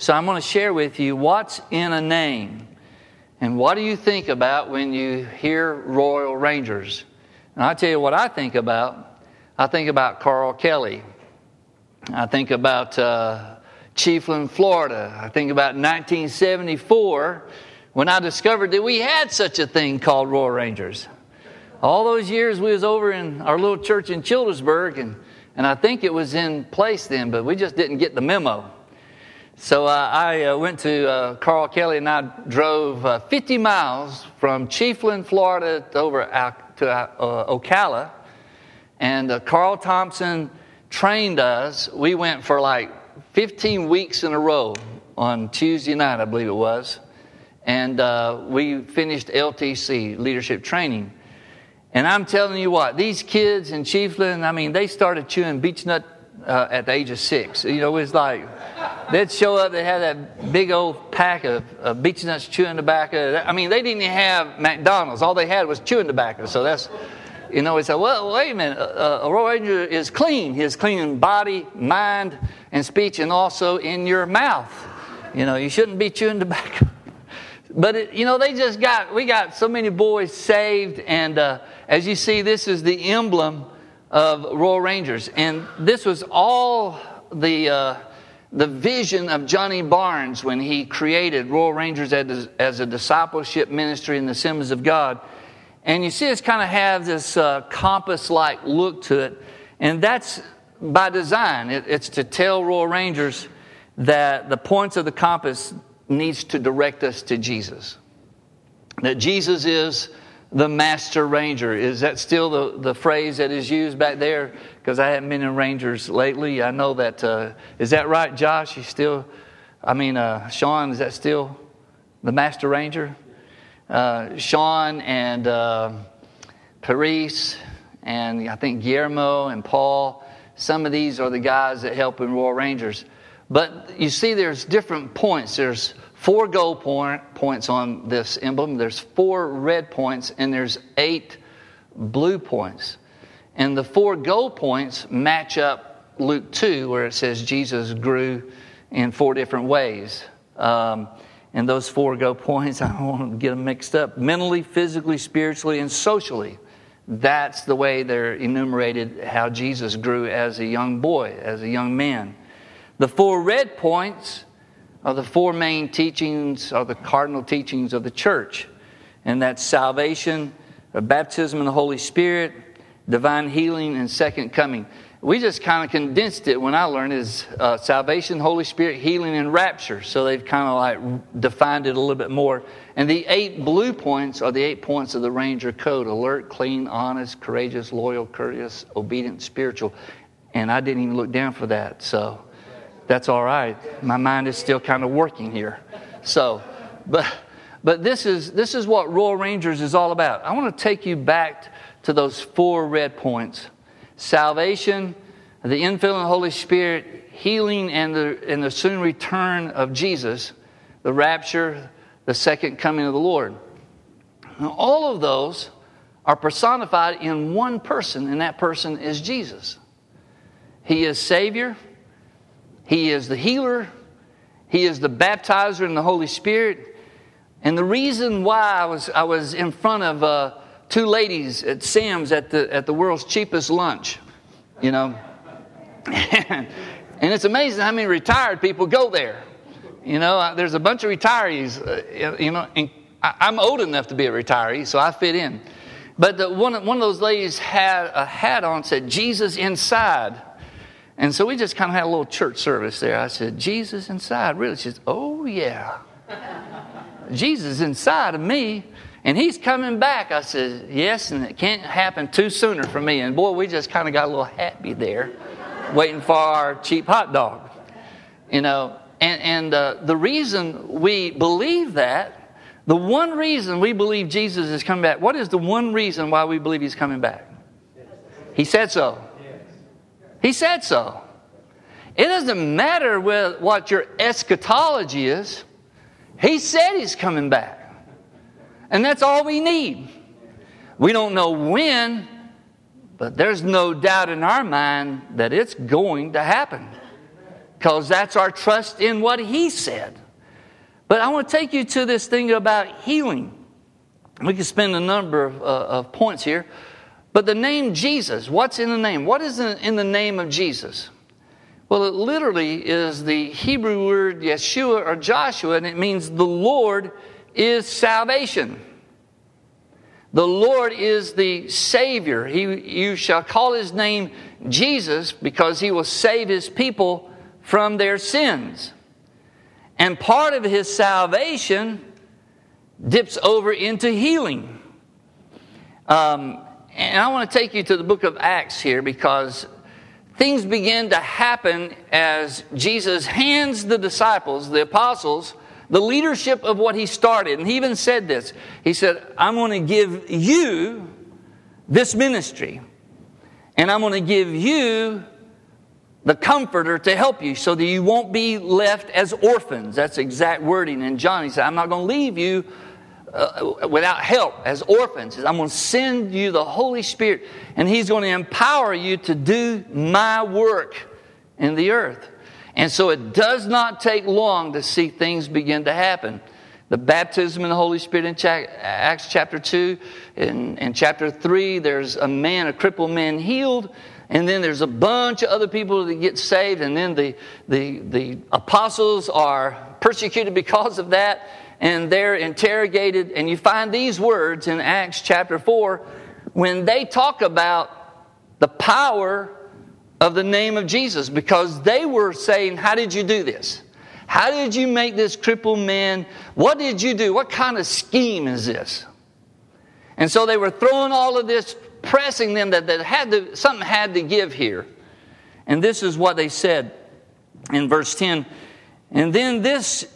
So I'm going to share with you what's in a name. And what do you think about when you hear Royal Rangers? And I tell you what I think about. I think about Carl Kelly. I think about uh, Chiefland, Florida. I think about 1974 when I discovered that we had such a thing called Royal Rangers. All those years we was over in our little church in Childersburg, and, and I think it was in place then, but we just didn't get the memo. So uh, I uh, went to uh, Carl Kelly and I drove uh, 50 miles from Chiefland, Florida, over to uh, Ocala. And uh, Carl Thompson trained us. We went for like 15 weeks in a row on Tuesday night, I believe it was. And we finished LTC, leadership training. And I'm telling you what, these kids in Chiefland, I mean, they started chewing beech nut uh, at the age of six. You know, it was like they'd show up, they had that big old pack of, of beech nuts chewing tobacco. I mean, they didn't even have McDonald's. All they had was chewing tobacco. So that's, you know, we said, well, wait a minute. Uh, a Royal Ranger is clean. He is clean in body, mind, and speech, and also in your mouth. You know, you shouldn't be chewing tobacco. But, it, you know, they just got, we got so many boys saved. And uh, as you see, this is the emblem of Royal Rangers. And this was all the, uh, the vision of Johnnie Barnes when he created Royal Rangers as, a discipleship ministry in the Assemblies of God. And you see, it's kind of have this uh, compass like look to it. And that's by design. It, it's to tell Royal Rangers that the points of the compass needs to direct us to Jesus. That Jesus is the master ranger. Is that still the, the phrase that is used back there? Because I haven't been in Rangers lately. I know that. Uh, is that right, Josh? You still, I mean, uh, Sean, is that still the master ranger? Uh, Sean and uh, Paris and I think Guillermo and Paul, some of these are the guys that help in Royal Rangers. But you see, there's different points. There's four gold point, points on this emblem. There's four red points, and there's eight blue points. And the four gold points match up Luke 2, where it says Jesus grew in four different ways. Um, and those four gold points, I don't want to get them mixed up mentally, physically, spiritually, and socially. That's the way they're enumerated how Jesus grew as a young boy, as a young man. The four red points are the four main teachings, are the cardinal teachings of the church. And that's salvation, baptism in the Holy Spirit, divine healing, and second coming. We just kind of condensed it when I learned is uh, salvation, Holy Spirit, healing, and rapture. So they've kind of like defined it a little bit more. And the eight blue points are the eight points of the Ranger Code alert, clean, honest, courageous, loyal, courteous, obedient, spiritual. And I didn't even look down for that. So that's all right. My mind is still kind of working here. So, but but this is this is what Royal Rangers is all about. I want to take you back to those four red points: salvation, the infilling of the Holy Spirit, healing, and the and the soon return of Jesus, the rapture, the second coming of the Lord. Now, all of those are personified in one person, and that person is Jesus. He is Savior. He is the healer, He is the baptizer in the Holy Spirit. And the reason why I was, I was in front of uh, two ladies at Sam's at the, at the world's cheapest lunch, you know. and it's amazing how many retired people go there. You know, there's a bunch of retirees, uh, you know, and I'm old enough to be a retiree, so I fit in. But the, one, one of those ladies had a hat on said, Jesus inside. And so we just kind of had a little church service there. I said, Jesus inside. Really? She says, Oh, yeah. Jesus inside of me, and he's coming back. I said, Yes, and it can't happen too sooner for me. And boy, we just kind of got a little happy there, waiting for our cheap hot dog. You know, and, and uh, the reason we believe that, the one reason we believe Jesus is coming back, what is the one reason why we believe he's coming back? He said so. He said so. It doesn't matter with what your eschatology is. He said he's coming back. And that's all we need. We don't know when, but there's no doubt in our mind that it's going to happen. because that's our trust in what He said. But I want to take you to this thing about healing. We could spend a number of, uh, of points here. But the name Jesus, what's in the name? What is in the name of Jesus? Well, it literally is the Hebrew word Yeshua or Joshua, and it means the Lord is salvation. The Lord is the Savior. He, you shall call his name Jesus because he will save his people from their sins. And part of his salvation dips over into healing. Um, and I want to take you to the book of Acts here because things begin to happen as Jesus hands the disciples, the apostles, the leadership of what he started. And he even said this He said, I'm going to give you this ministry, and I'm going to give you the comforter to help you so that you won't be left as orphans. That's exact wording in John. He said, I'm not going to leave you uh, without help as orphans. I'm going to send you the Holy Spirit, and He's going to empower you to do my work in the earth. And so it does not take long to see things begin to happen. The baptism in the Holy Spirit in Acts chapter 2. In, in chapter 3, there's a man, a crippled man healed. And then there's a bunch of other people that get saved. And then the, the, the apostles are persecuted because of that. And they're interrogated. And you find these words in Acts chapter 4 when they talk about the power of the name of Jesus because they were saying, How did you do this? How did you make this crippled man? What did you do? What kind of scheme is this? And so they were throwing all of this, pressing them that, that had to, something had to give here. And this is what they said in verse 10. And then this,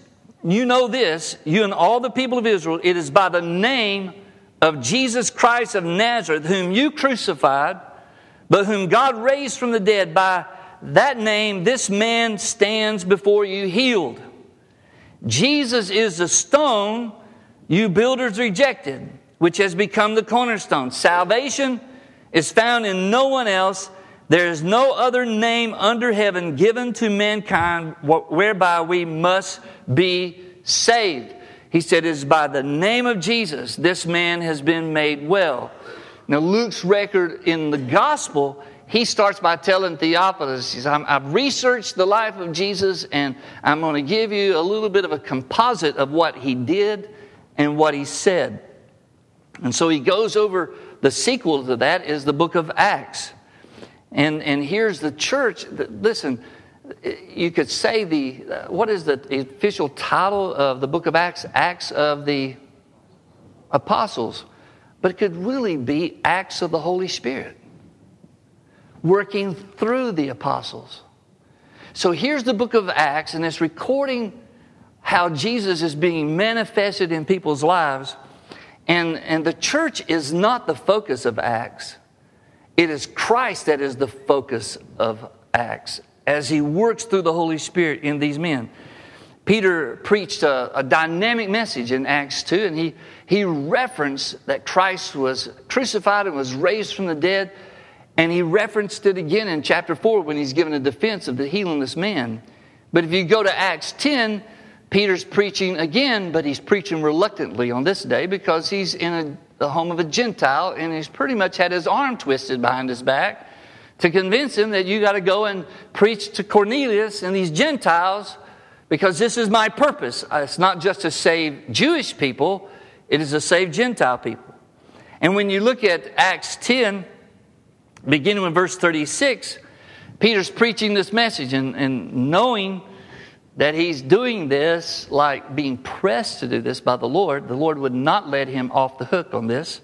you know this, you and all the people of Israel, it is by the name of Jesus Christ of Nazareth, whom you crucified but whom God raised from the dead, by that name, this man stands before you healed. Jesus is the stone you builders rejected, which has become the cornerstone. Salvation is found in no one else. There is no other name under heaven given to mankind whereby we must be saved. He said, It is by the name of Jesus this man has been made well. Now, Luke's record in the gospel, he starts by telling Theophilus, he says, I've researched the life of Jesus and I'm going to give you a little bit of a composite of what he did and what he said. And so he goes over the sequel to that is the book of Acts. And, and here's the church. Listen, you could say the, uh, what is the official title of the book of Acts? Acts of the Apostles but it could really be acts of the Holy Spirit working through the apostles. So here's the book of Acts, and it's recording how Jesus is being manifested in people's lives. And, and the church is not the focus of Acts, it is Christ that is the focus of Acts as he works through the Holy Spirit in these men. Peter preached a, a, dynamic message in Acts 2, and he, he referenced that Christ was crucified and was raised from the dead. And he referenced it again in chapter 4 when he's given a defense of the healing this man. But if you go to Acts 10, Peter's preaching again, but he's preaching reluctantly on this day because he's in a, the home of a Gentile and he's pretty much had his arm twisted behind his back to convince him that you got to go and preach to Cornelius and these Gentiles because this is my purpose. Uh, it's not just to save Jewish people, it is to save Gentile people. And when you look at Acts 10, beginning with verse 36, Peter's preaching this message and, and knowing that he's doing this, like being pressed to do this by the Lord, the Lord would not let him off the hook on this.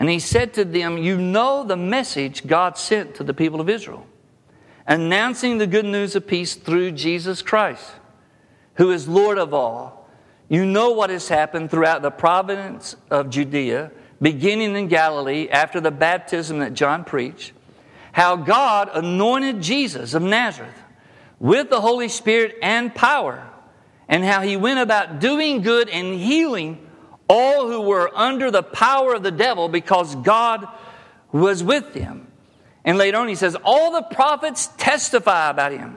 And he said to them, You know the message God sent to the people of Israel, announcing the good news of peace through Jesus Christ who is Lord of all. You know what has happened throughout the province of Judea, beginning in Galilee after the baptism that John preached, how God anointed Jesus of Nazareth with the Holy Spirit and power, and how he went about doing good and healing all who were under the power of the devil because God was with him. And later on, he says, All the prophets testify about him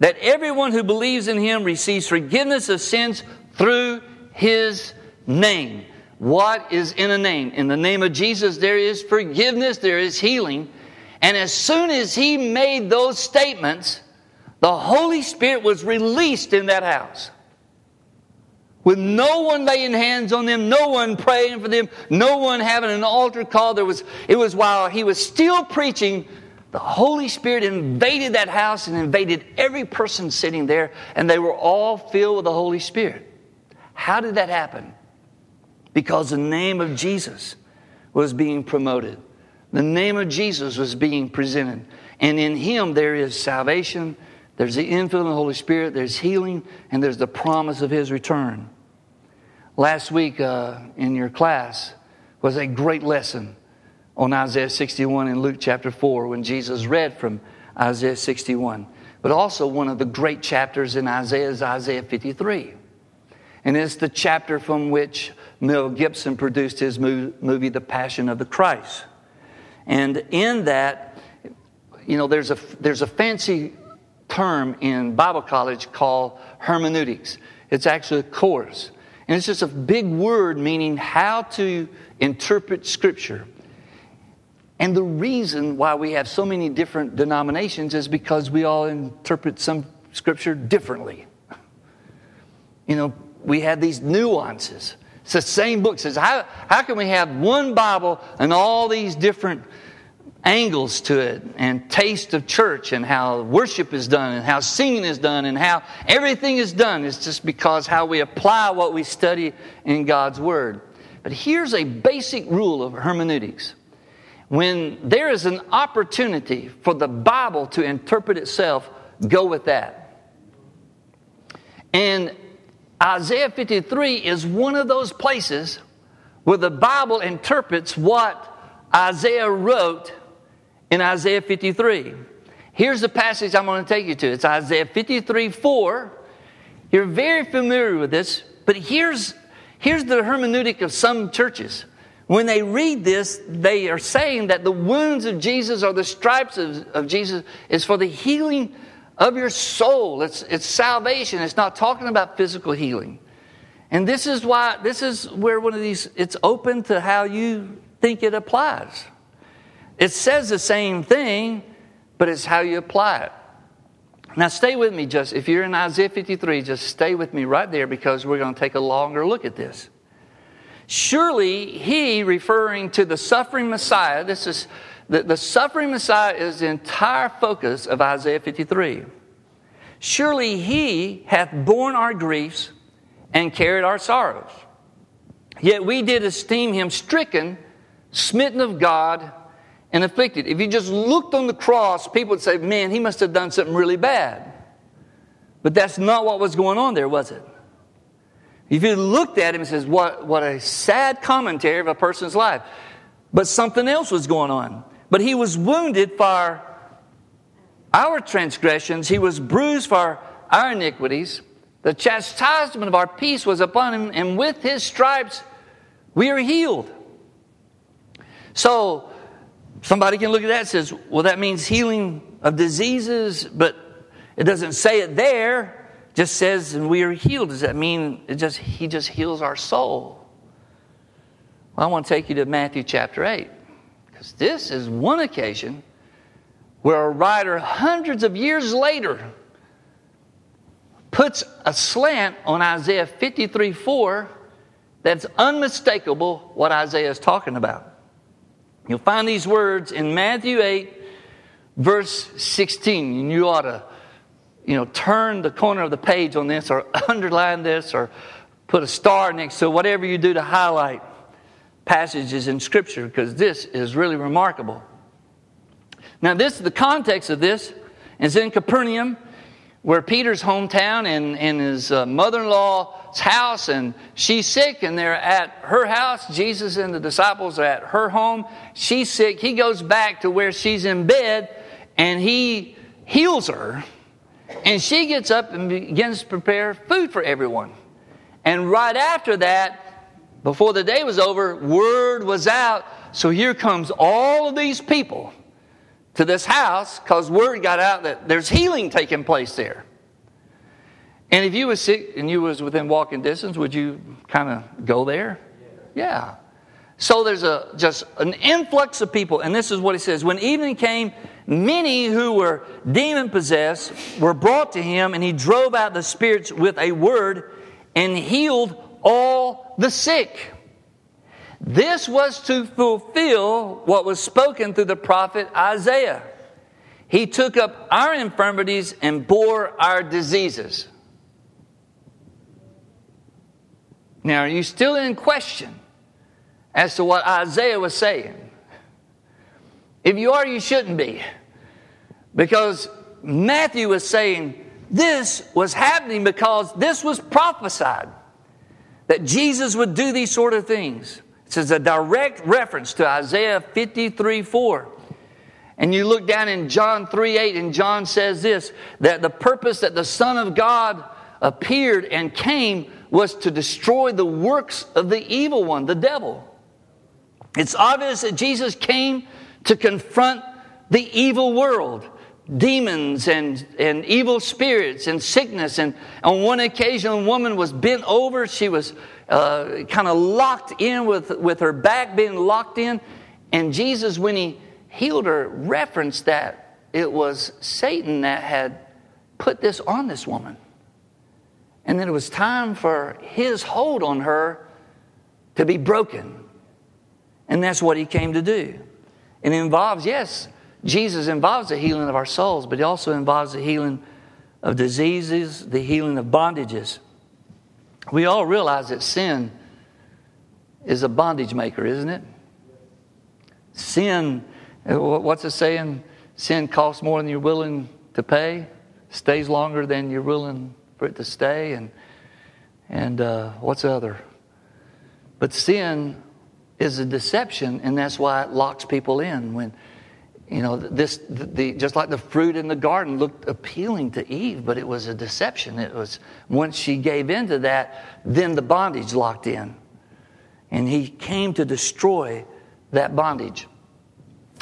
that everyone who believes in him receives forgiveness of sins through his name. What is in a name? In the name of Jesus, there is forgiveness, there is healing. And as soon as he made those statements, the Holy Spirit was released in that house. With no one laying hands on them, no one praying for them, no one having an altar call. There was, it was while he was still preaching, the Holy Spirit invaded that house and invaded every person sitting there, and they were all filled with the Holy Spirit. How did that happen? Because the name of Jesus was being promoted. The name of Jesus was being presented. And in Him there is salvation, there's the infilling of the Holy Spirit, there's healing, and there's the promise of His return. Last week uh, in your class was a great lesson on Isaiah 61 in Luke chapter 4 when Jesus read from Isaiah 61. But also, one of the great chapters in Isaiah is Isaiah 53. And it's the chapter from which Mel Gibson produced his movie, The Passion of the Christ. And in that, you know, there's a, there's a fancy term in Bible college called hermeneutics. It's actually a course. And it's just a big word meaning how to interpret Scripture. And the reason why we have so many different denominations is because we all interpret some Scripture differently. You know, we have these nuances. It's the same book. It says, how, how can we have one Bible and all these different angles to it and taste of church and how worship is done and how singing is done and how everything is done. It's just because how we apply what we study in God's Word. But here's a basic rule of hermeneutics. When there is an opportunity for the Bible to interpret itself, go with that. And Isaiah 53 is one of those places where the Bible interprets what Isaiah wrote in Isaiah 53. Here's the passage I'm going to take you to. It's Isaiah 53 4. You're very familiar with this, but here's, here's the hermeneutic of some churches. When they read this, they are saying that the wounds of Jesus or the stripes of, of Jesus is for the healing of your soul. It's, it's salvation. It's not talking about physical healing. And this is why, this is where one of these, it's open to how you think it applies. It says the same thing, but it's how you apply it. Now, stay with me just, if you're in Isaiah 53, just stay with me right there because we're going to take a longer look at this. Surely he, referring to the suffering Messiah, this is the, the suffering Messiah is the entire focus of Isaiah 53. Surely he hath borne our griefs and carried our sorrows. Yet we did esteem him stricken, smitten of God, and afflicted. If you just looked on the cross, people would say, man, he must have done something really bad. But that's not what was going on there, was it? If you looked at him and says, what, what a sad commentary of a person's life. But something else was going on. But he was wounded for our transgressions, he was bruised for our iniquities. The chastisement of our peace was upon him, and with his stripes we are healed. So, Somebody can look at that and says, well, that means healing of diseases, but it doesn't say it there. It just says, and we are healed. Does that mean it just he just heals our soul? Well, I want to take you to Matthew chapter 8. Because this is one occasion where a writer hundreds of years later puts a slant on Isaiah 53 4 that's unmistakable what Isaiah is talking about. You'll find these words in Matthew 8, verse 16. And you ought to, you know, turn the corner of the page on this or underline this or put a star next to whatever you do to highlight passages in Scripture, because this is really remarkable. Now, this the context of this is in Capernaum where Peter's hometown and, and his uh, mother in law's house, and she's sick, and they're at her house. Jesus and the disciples are at her home. She's sick. He goes back to where she's in bed, and he heals her. And she gets up and begins to prepare food for everyone. And right after that, before the day was over, word was out. So here comes all of these people to this house because word got out that there's healing taking place there. And if you was sick and you was within walking distance, would you kind of go there? Yeah. So there's a just an influx of people, and this is what he says: When evening came, many who were demon possessed were brought to him, and he drove out the spirits with a word and healed all the sick. This was to fulfill what was spoken through the prophet Isaiah. He took up our infirmities and bore our diseases. Now, are you still in question as to what Isaiah was saying? If you are, you shouldn't be. Because Matthew was saying this was happening because this was prophesied that Jesus would do these sort of things. This is a direct reference to Isaiah 53 4. And you look down in John 3 8, and John says this that the purpose that the Son of God appeared and came was to destroy the works of the evil one, the devil. It's obvious that Jesus came to confront the evil world, demons and, and evil spirits and sickness. And on one occasion, a woman was bent over. She was uh, kind of locked in with, with her back being locked in. And Jesus, when he healed her, referenced that it was Satan that had put this on this woman. And then it was time for his hold on her to be broken. And that's what he came to do. And it involves, yes, Jesus involves the healing of our souls, but he also involves the healing of diseases, the healing of bondages. We all realize that sin is a bondage maker, isn't it? Sin, what's the saying? Sin costs more than you're willing to pay, stays longer than you're willing for it to stay, and and uh, what's the other? But sin is a deception, and that's why it locks people in. When you know this, the, the, just like the fruit in the garden looked appealing to Eve, but it was a deception. It was once she gave into that, then the bondage locked in, and he came to destroy that bondage.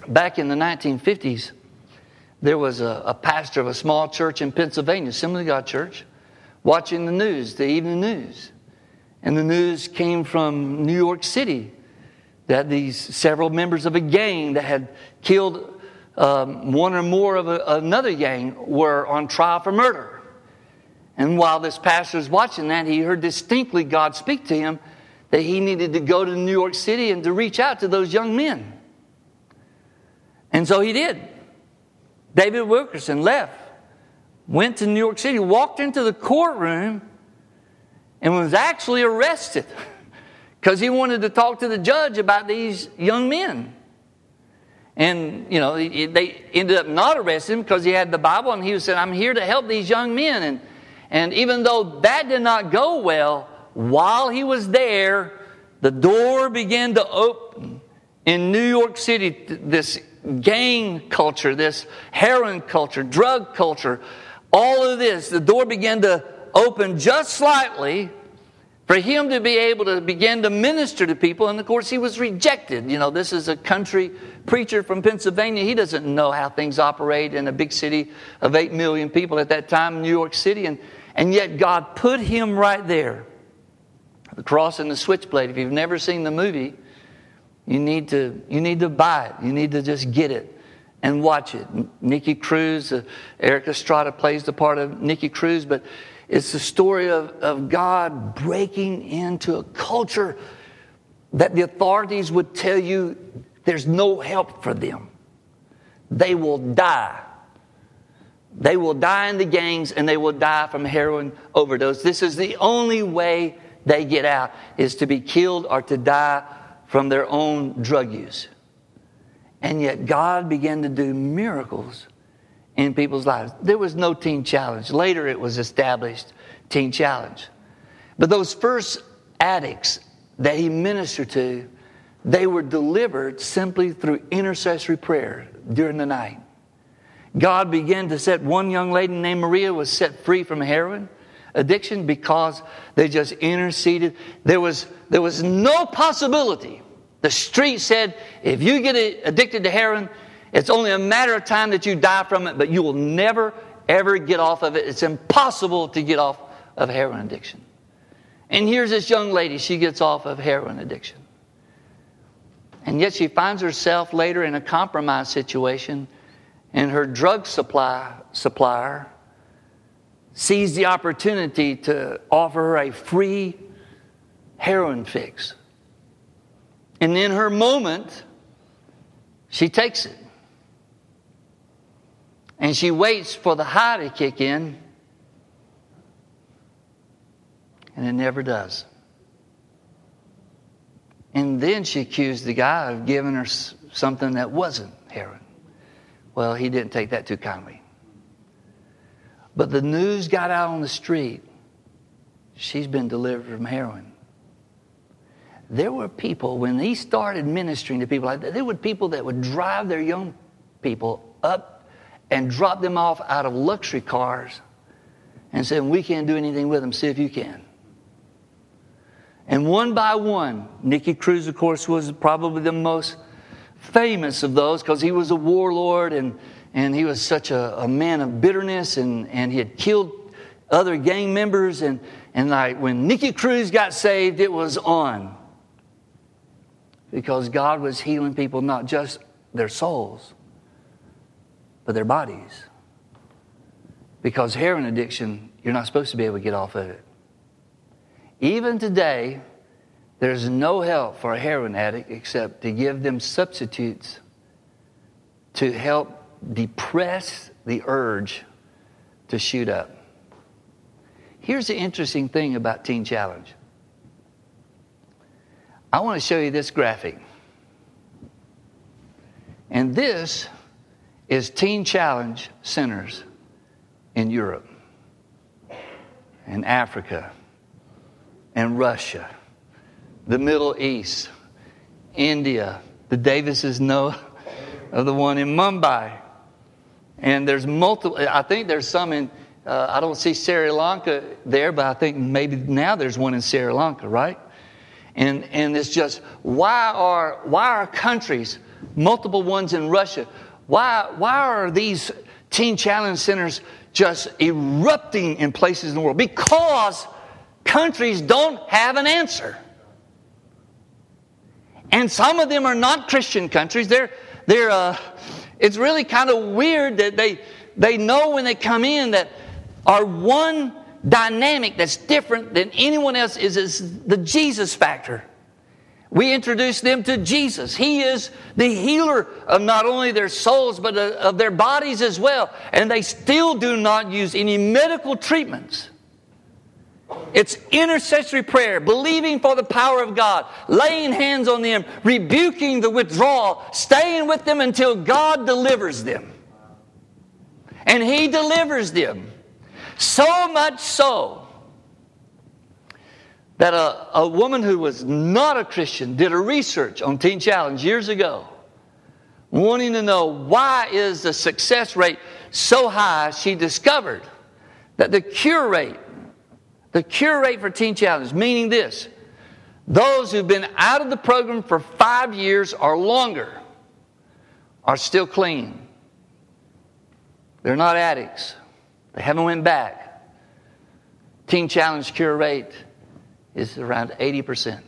Back in the 1950s, there was a, a pastor of a small church in Pennsylvania, Assembly God Church, watching the news, the evening news. And the news came from New York City that these several members of a gang that had killed um, one or more of a, another gang were on trial for murder. And while this pastor was watching that, he heard distinctly God speak to him that he needed to go to New York City and to reach out to those young men. And so he did. David Wilkerson left went to New York City, walked into the courtroom, and was actually arrested because he wanted to talk to the judge about these young men. And, you know, they ended up not arresting him because he had the Bible and he was saying, I'm here to help these young men. And, and even though that did not go well, while he was there, the door began to open in New York City. This gang culture, this heroin culture, drug culture, all of this, the door began to open just slightly for him to be able to begin to minister to people. And of course, he was rejected. You know, this is a country preacher from Pennsylvania. He doesn't know how things operate in a big city of 8 million people at that time, New York City. And, and yet, God put him right there. The cross and the switchblade. If you've never seen the movie, you need to, you need to buy it. You need to just get it and watch it. Nicky Cruz, uh, Erik Estrada plays the part of Nicky Cruz, but it's the story of, of God breaking into a culture that the authorities would tell you there's no help for them. They will die. They will die in the gangs and they will die from heroin overdose. This is the only way they get out is to be killed or to die from their own drug use. And yet God began to do miracles in people's lives. There was no teen challenge. Later it was established teen challenge. But those first addicts that he ministered to, they were delivered simply through intercessory prayer during the night. God began to set one young lady named Maria was set free from heroin addiction because they just interceded. There was, there was no possibility the street said, if you get addicted to heroin, it's only a matter of time that you die from it, but you will never, ever get off of it. It's impossible to get off of heroin addiction. And here's this young lady, she gets off of heroin addiction. And yet she finds herself later in a compromised situation, and her drug supply, supplier sees the opportunity to offer her a free heroin fix. And in her moment, she takes it. And she waits for the high to kick in, and it never does. And then she accused the guy of giving her something that wasn't heroin. Well, he didn't take that too kindly. But the news got out on the street. She's been delivered from heroin. There were people, when he started ministering to people like that, there were people that would drive their young people up and drop them off out of luxury cars and said, We can't do anything with them, see if you can. And one by one, Nicky Cruz, of course, was probably the most famous of those because he was a warlord and, and he was such a, a man of bitterness and, and he had killed other gang members. And, and like when Nicky Cruz got saved, it was on. Because God was healing people, not just their souls, but their bodies. Because heroin addiction, you're not supposed to be able to get off of it. Even today, there's no help for a heroin addict except to give them substitutes to help depress the urge to shoot up. Here's the interesting thing about Teen Challenge. I want to show you this graphic. And this is Teen Challenge centers in Europe and Africa and Russia, the Middle East, India. The Davises know of the one in Mumbai. And there's multiple, I think there's some in, uh, I don't see Sri Lanka there, but I think maybe now there's one in Sri Lanka, right? And, and it's just, why are, why are countries, multiple ones in Russia, why, why are these teen challenge centers just erupting in places in the world? Because countries don't have an answer. And some of them are not Christian countries. They're, they're, uh, it's really kind of weird that they, they know when they come in that our one dynamic that's different than anyone else is, is the Jesus factor. We introduce them to Jesus. He is the healer of not only their souls, but uh, of their bodies as well. And they still do not use any medical treatments. It's intercessory prayer, believing for the power of God, laying hands on them, rebuking the withdrawal, staying with them until God delivers them. And He delivers them. So much so that a, a woman who was not a Christian did a research on Teen Challenge years ago, wanting to know why is the success rate so high, she discovered that the cure rate the cure rate for Teen Challenge, meaning this those who've been out of the program for five years or longer are still clean. They're not addicts. They haven't went back. Teen Challenge cure rate is around 80%.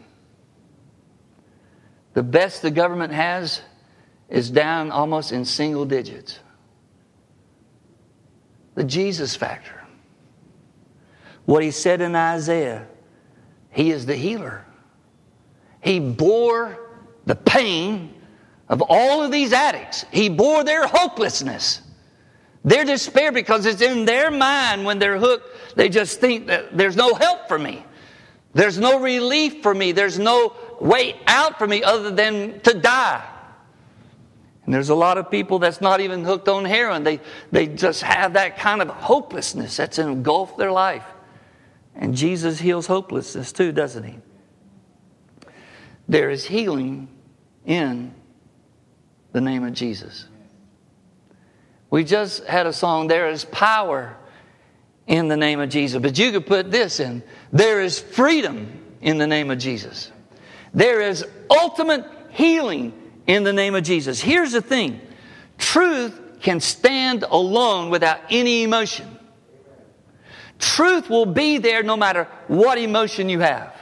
The best the government has is down almost in single digits. The Jesus factor. What he said in Isaiah He is the healer. He bore the pain of all of these addicts, He bore their hopelessness, their despair, because it's in their mind when they're hooked, they just think that there's no help for me. There's no relief for me. There's no way out for me other than to die. And there's a lot of people that's not even hooked on heroin. They, they just have that kind of hopelessness that's engulfed their life. And Jesus heals hopelessness too, doesn't he? There is healing in the name of Jesus. We just had a song, There is Power in the name of Jesus. But you could put this in There is freedom in the name of Jesus. There is ultimate healing in the name of Jesus. Here's the thing truth can stand alone without any emotion. Truth will be there no matter what emotion you have.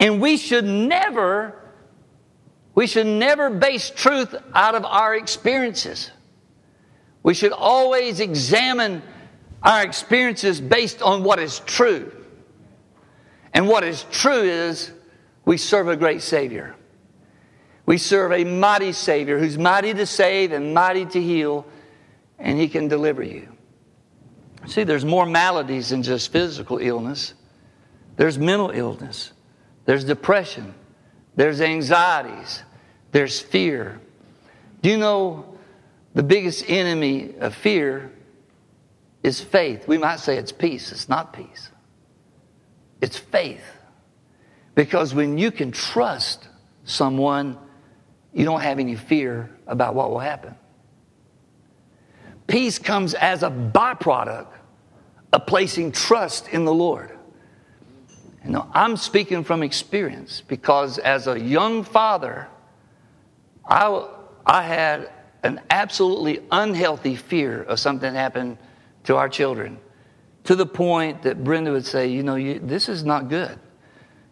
And we should never, we should never base truth out of our experiences. We should always examine our experiences based on what is true. And what is true is we serve a great Savior. We serve a mighty Savior who's mighty to save and mighty to heal, and He can deliver you. See, there's more maladies than just physical illness, there's mental illness, there's depression, there's anxieties, there's fear. Do you know the biggest enemy of fear is faith. We might say it's peace. It's not peace, it's faith. Because when you can trust someone, you don't have any fear about what will happen. Peace comes as a byproduct of placing trust in the Lord. You know, I'm speaking from experience because as a young father, I, I had an absolutely unhealthy fear of something happening to our children to the point that Brenda would say, You know, you, this is not good.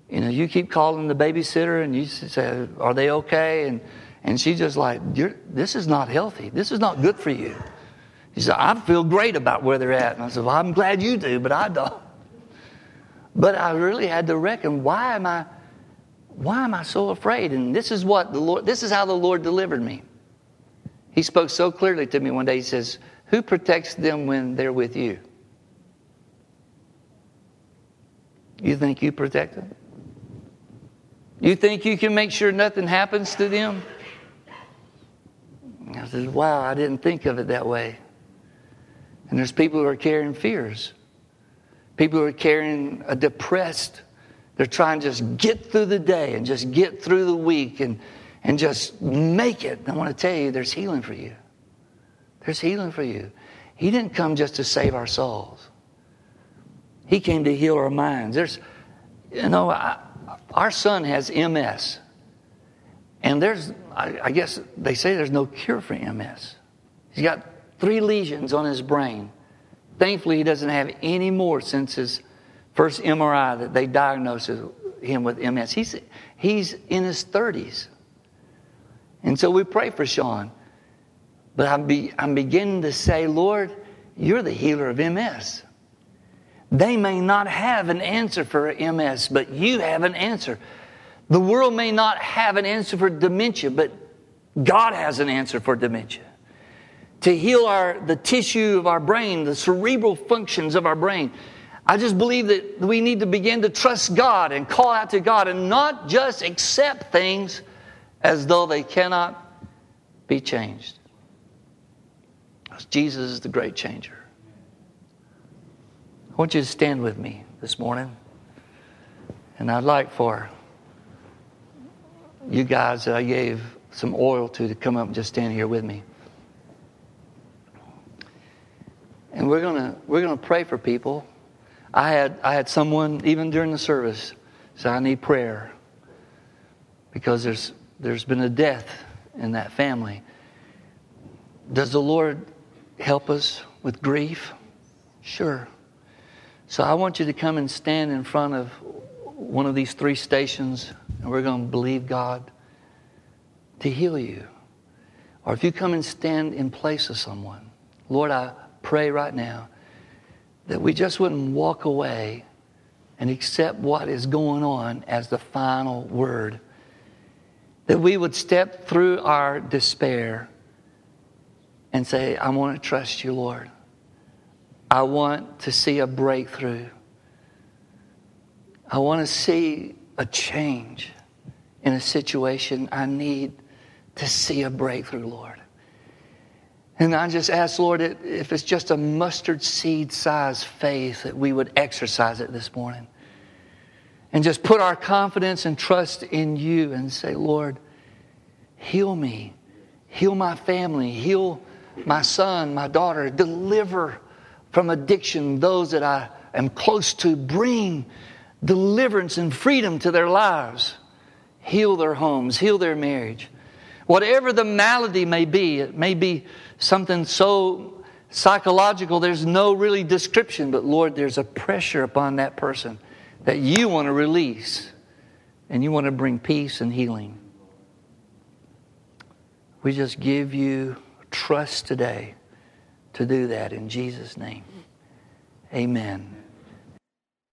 You know, you keep calling the babysitter and you say, Are they okay? And, and she's just like, This is not healthy. This is not good for you. She said, I feel great about where they're at. And I said, Well, I'm glad you do, but I don't. But I really had to reckon, why am I why am I so afraid? And this is what the Lord this is how the Lord delivered me. He spoke so clearly to me one day. He says, Who protects them when they're with you? You think you protect them? You think you can make sure nothing happens to them? I said, Wow, I didn't think of it that way. And there's people who are carrying fears. People who are carrying a depressed, they're trying to just get through the day and just get through the week and and just make it. I want to tell you, there's healing for you. There's healing for you. He didn't come just to save our souls. He came to heal our minds. There's, you know, I, our son has MS. And there's, I, I guess they say there's no cure for MS. He's got three lesions on his brain. Thankfully, he doesn't have any more since his first MRI that they diagnosed him with MS. He's, he's in his 30s. And so we pray for Sean. But I'm, be, I'm beginning to say, Lord, you're the healer of MS. They may not have an answer for MS, but you have an answer. The world may not have an answer for dementia, but God has an answer for dementia. To heal our, the tissue of our brain, the cerebral functions of our brain. I just believe that we need to begin to trust God and call out to God and not just accept things as though they cannot be changed. Jesus is the great changer. I want you to stand with me this morning. And I'd like for you guys that I gave some oil to to come up and just stand here with me. And we're gonna we're gonna pray for people. I had I had someone even during the service say I need prayer because there's there's been a death in that family. Does the Lord help us with grief? Sure. So I want you to come and stand in front of one of these three stations, and we're going to believe God to heal you. Or if you come and stand in place of someone, Lord, I pray right now that we just wouldn't walk away and accept what is going on as the final word that we would step through our despair and say, I want to trust you, Lord. I want to see a breakthrough. I want to see a change in a situation. I need to see a breakthrough, Lord. And I just ask, Lord, if it's just a mustard seed size faith, that we would exercise it this morning and just put our confidence and trust in you and say, Lord, heal me, heal my family, heal my son, my daughter, deliver from addiction those that I am close to, bring deliverance and freedom to their lives, heal their homes, heal their marriage. Whatever the malady may be, it may be something so Psychological, there's no really description, but Lord, there's a pressure upon that person that you want to release and you want to bring peace and healing. We just give you trust today to do that in Jesus' name. Amen.